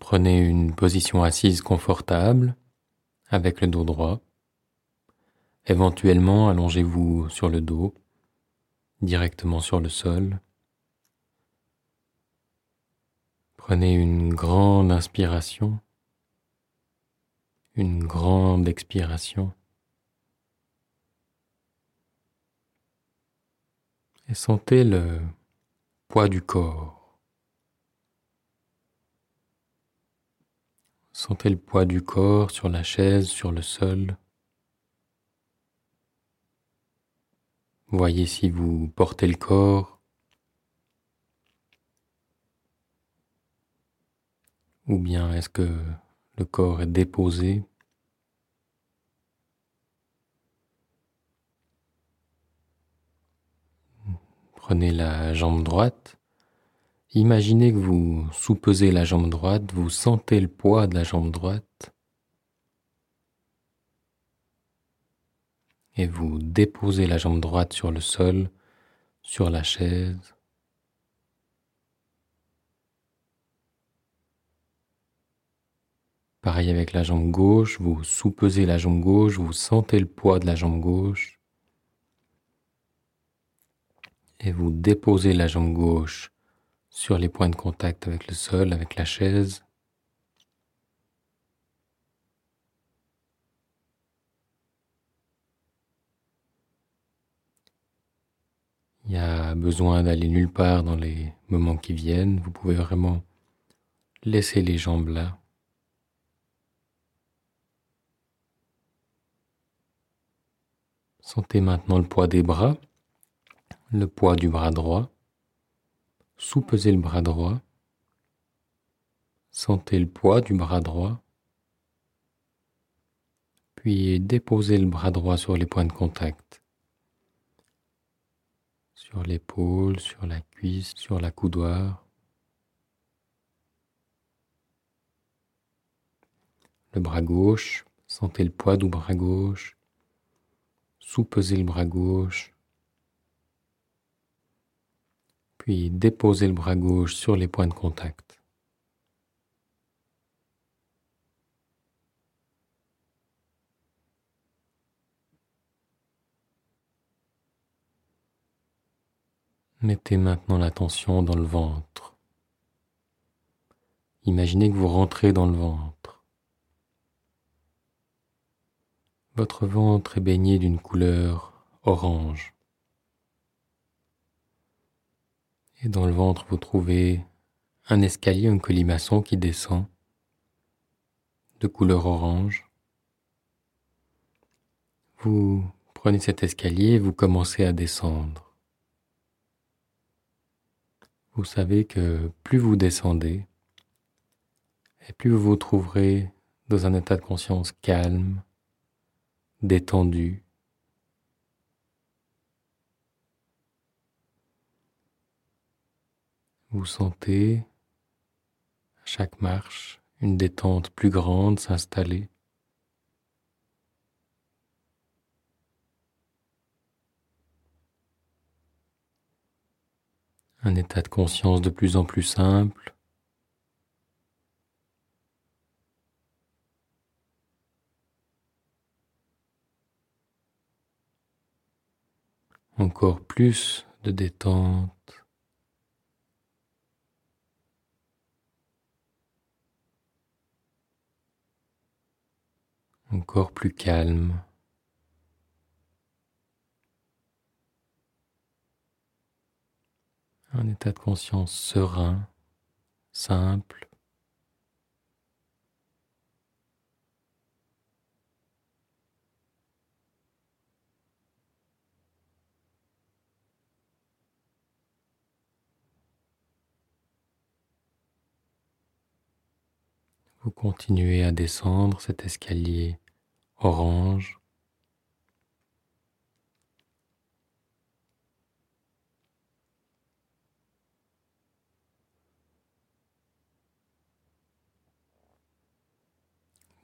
Prenez une position assise confortable avec le dos droit. Éventuellement, allongez-vous sur le dos, directement sur le sol. Prenez une grande inspiration, une grande expiration. Et sentez le poids du corps. Sentez le poids du corps sur la chaise, sur le sol. Voyez si vous portez le corps ou bien est-ce que le corps est déposé? Prenez la jambe droite. Imaginez que vous soupesez la jambe droite, vous sentez le poids de la jambe droite. Et vous déposez la jambe droite sur le sol, sur la chaise. Pareil avec la jambe gauche, vous soupesez la jambe gauche, vous sentez le poids de la jambe gauche et vous déposez la jambe gauche sur les points de contact avec le sol, avec la chaise. Il n'y a besoin d'aller nulle part dans les moments qui viennent. Vous pouvez vraiment laisser les jambes là. Sentez maintenant le poids des bras le poids du bras droit, sous-pesez le bras droit, sentez le poids du bras droit, puis déposez le bras droit sur les points de contact, sur l'épaule, sur la cuisse, sur la coudoir. Le bras gauche, sentez le poids du bras gauche, sous-pesez le bras gauche, puis déposez le bras gauche sur les points de contact. Mettez maintenant l'attention dans le ventre. Imaginez que vous rentrez dans le ventre. Votre ventre est baigné d'une couleur orange. Et dans le ventre, vous trouvez un escalier, un colimaçon qui descend de couleur orange. Vous prenez cet escalier et vous commencez à descendre. Vous savez que plus vous descendez, et plus vous vous trouverez dans un état de conscience calme, détendu, Vous sentez à chaque marche une détente plus grande s'installer. Un état de conscience de plus en plus simple. Encore plus de détente. Encore plus calme. Un état de conscience serein, simple. Vous continuez à descendre cet escalier orange.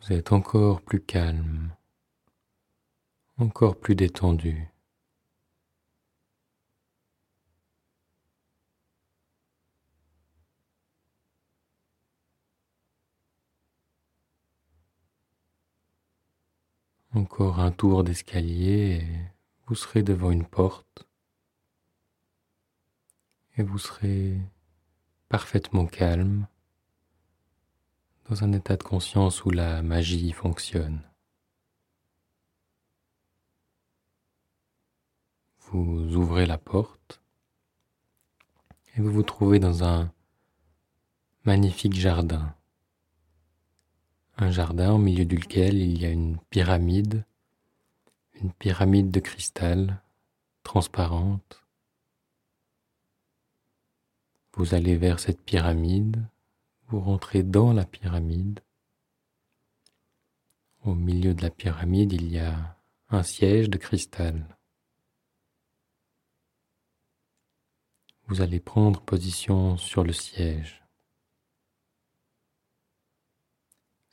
Vous êtes encore plus calme, encore plus détendu. Encore un tour d'escalier et vous serez devant une porte et vous serez parfaitement calme dans un état de conscience où la magie fonctionne. Vous ouvrez la porte et vous vous trouvez dans un magnifique jardin. Un jardin au milieu duquel il y a une pyramide, une pyramide de cristal transparente. Vous allez vers cette pyramide, vous rentrez dans la pyramide. Au milieu de la pyramide, il y a un siège de cristal. Vous allez prendre position sur le siège.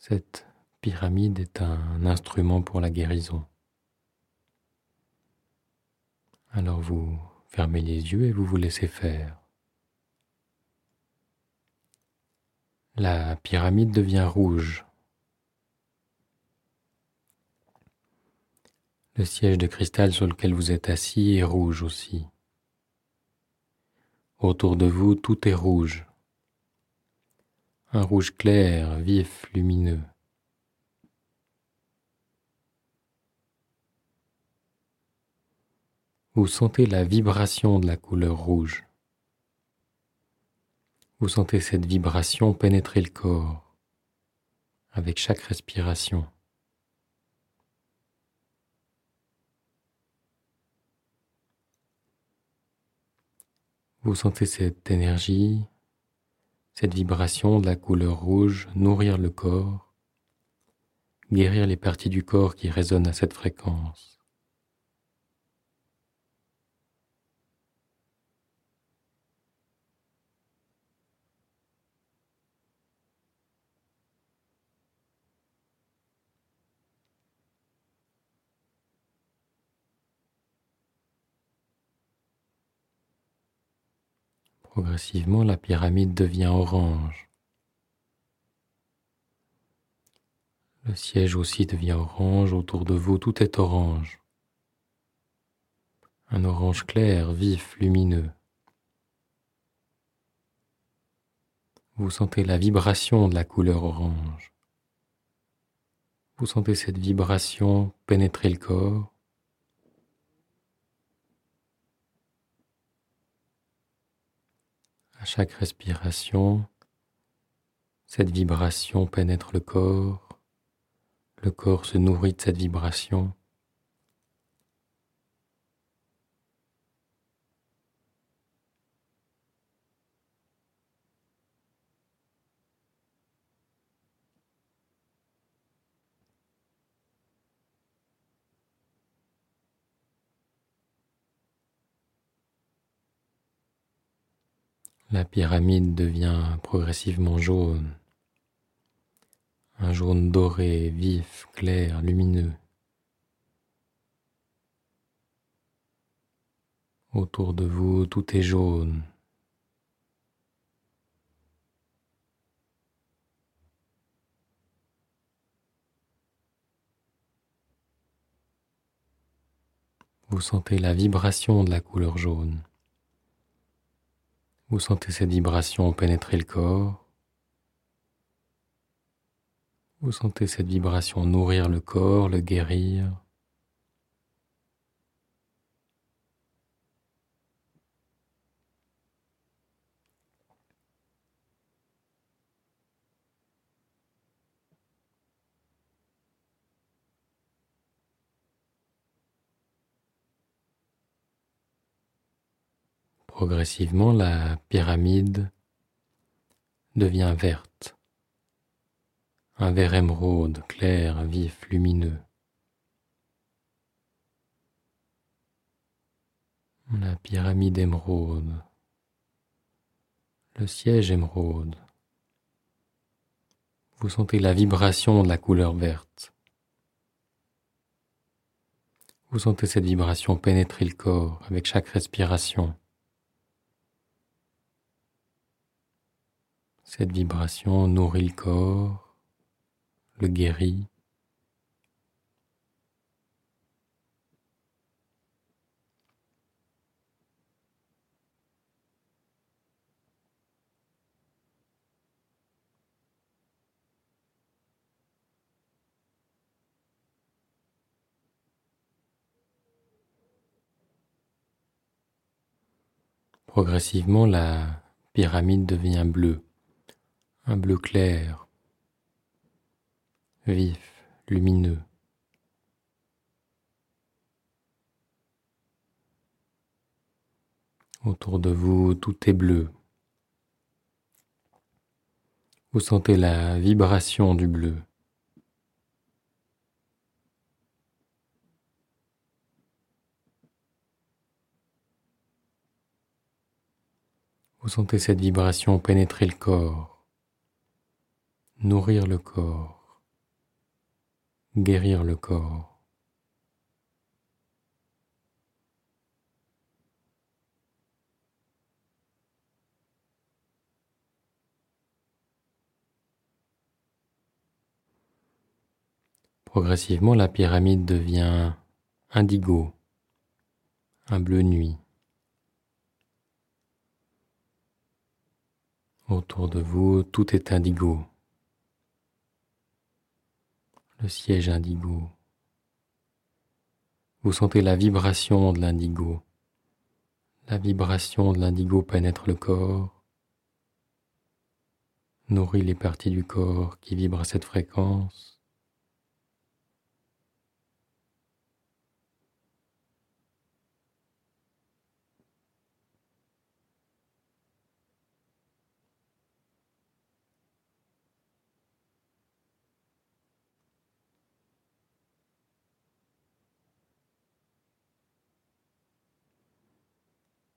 Cette pyramide est un instrument pour la guérison. Alors vous fermez les yeux et vous vous laissez faire. La pyramide devient rouge. Le siège de cristal sur lequel vous êtes assis est rouge aussi. Autour de vous, tout est rouge un rouge clair, vif, lumineux. Vous sentez la vibration de la couleur rouge. Vous sentez cette vibration pénétrer le corps avec chaque respiration. Vous sentez cette énergie cette vibration de la couleur rouge nourrir le corps, guérir les parties du corps qui résonnent à cette fréquence. Progressivement, la pyramide devient orange. Le siège aussi devient orange, autour de vous tout est orange. Un orange clair, vif, lumineux. Vous sentez la vibration de la couleur orange. Vous sentez cette vibration pénétrer le corps. Chaque respiration, cette vibration pénètre le corps, le corps se nourrit de cette vibration. La pyramide devient progressivement jaune, un jaune doré, vif, clair, lumineux. Autour de vous, tout est jaune. Vous sentez la vibration de la couleur jaune. Vous sentez cette vibration pénétrer le corps. Vous sentez cette vibration nourrir le corps, le guérir. Progressivement, la pyramide devient verte, un vert émeraude clair, vif, lumineux. La pyramide émeraude, le siège émeraude. Vous sentez la vibration de la couleur verte. Vous sentez cette vibration pénétrer le corps avec chaque respiration. Cette vibration nourrit le corps, le guérit. Progressivement, la pyramide devient bleue un bleu clair, vif, lumineux. Autour de vous, tout est bleu. Vous sentez la vibration du bleu. Vous sentez cette vibration pénétrer le corps, nourrir le corps, guérir le corps. Progressivement, la pyramide devient indigo, un bleu nuit. Autour de vous, tout est indigo. Siège indigo. Vous sentez la vibration de l'indigo. La vibration de l'indigo pénètre le corps, nourrit les parties du corps qui vibrent à cette fréquence.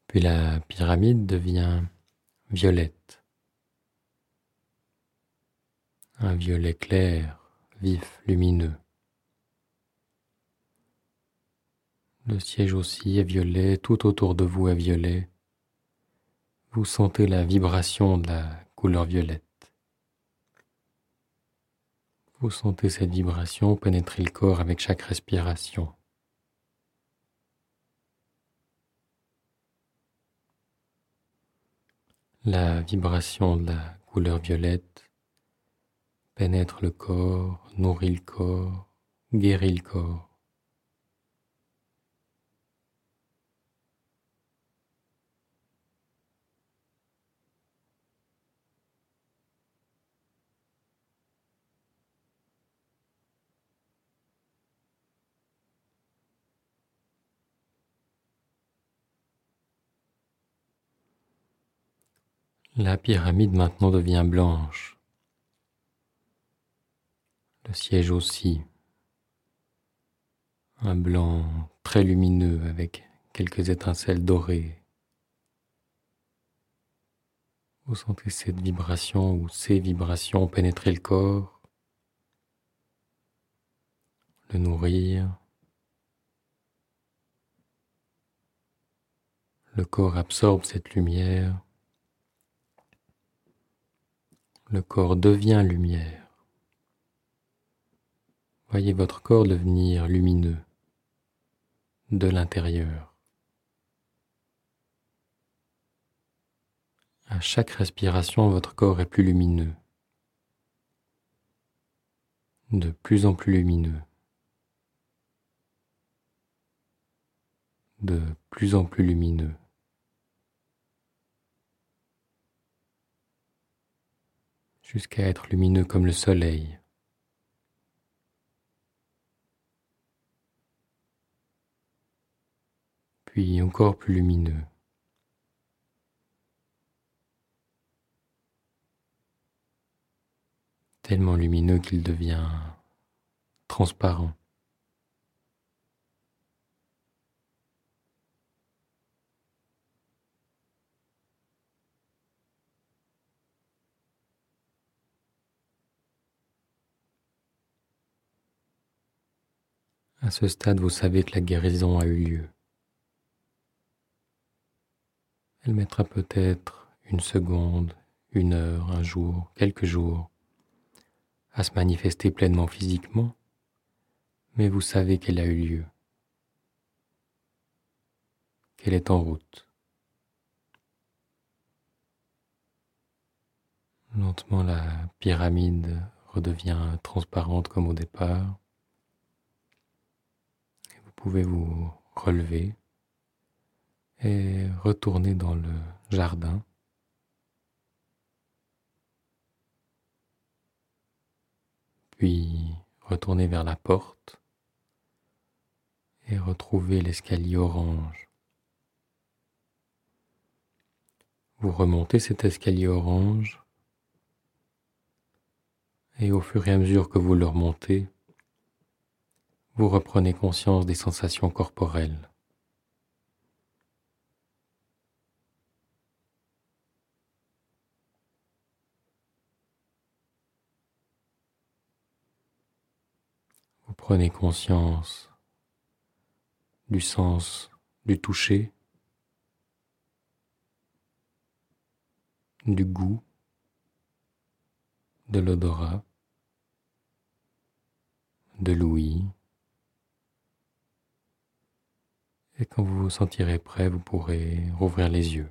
Puis la pyramide devient violette. Un violet clair, vif, lumineux. Le siège aussi est violet, tout autour de vous est violet. Vous sentez la vibration de la couleur violette. Vous sentez cette vibration pénétrer le corps avec chaque respiration. La vibration de la couleur violette pénètre le corps, nourrit le corps, guérit le corps. La pyramide maintenant devient blanche. Le siège aussi. Un blanc très lumineux avec quelques étincelles dorées. Vous sentez cette vibration ou ces vibrations pénétrer le corps, le nourrir. Le corps absorbe cette lumière. Le corps devient lumière. Voyez votre corps devenir lumineux de l'intérieur. À chaque respiration, votre corps est plus lumineux, de plus en plus lumineux, de plus en plus lumineux. Jusqu'à être lumineux comme le soleil. Puis encore plus lumineux. Tellement lumineux qu'il devient transparent. À ce stade, vous savez que la guérison a eu lieu. Elle mettra peut-être une seconde, une heure, un jour, quelques jours à se manifester pleinement physiquement, mais vous savez qu'elle a eu lieu, qu'elle est en route. Lentement, la pyramide redevient transparente comme au départ pouvez vous relever et retournez dans le jardin. Puis retournez vers la porte et retrouvez l'escalier orange. Vous remontez cet escalier orange et au fur et à mesure que vous le remontez, vous reprenez conscience des sensations corporelles. Vous prenez conscience du sens du toucher, du goût, de l'odorat, de l'ouïe. Et quand vous vous sentirez prêt, vous pourrez rouvrir les yeux.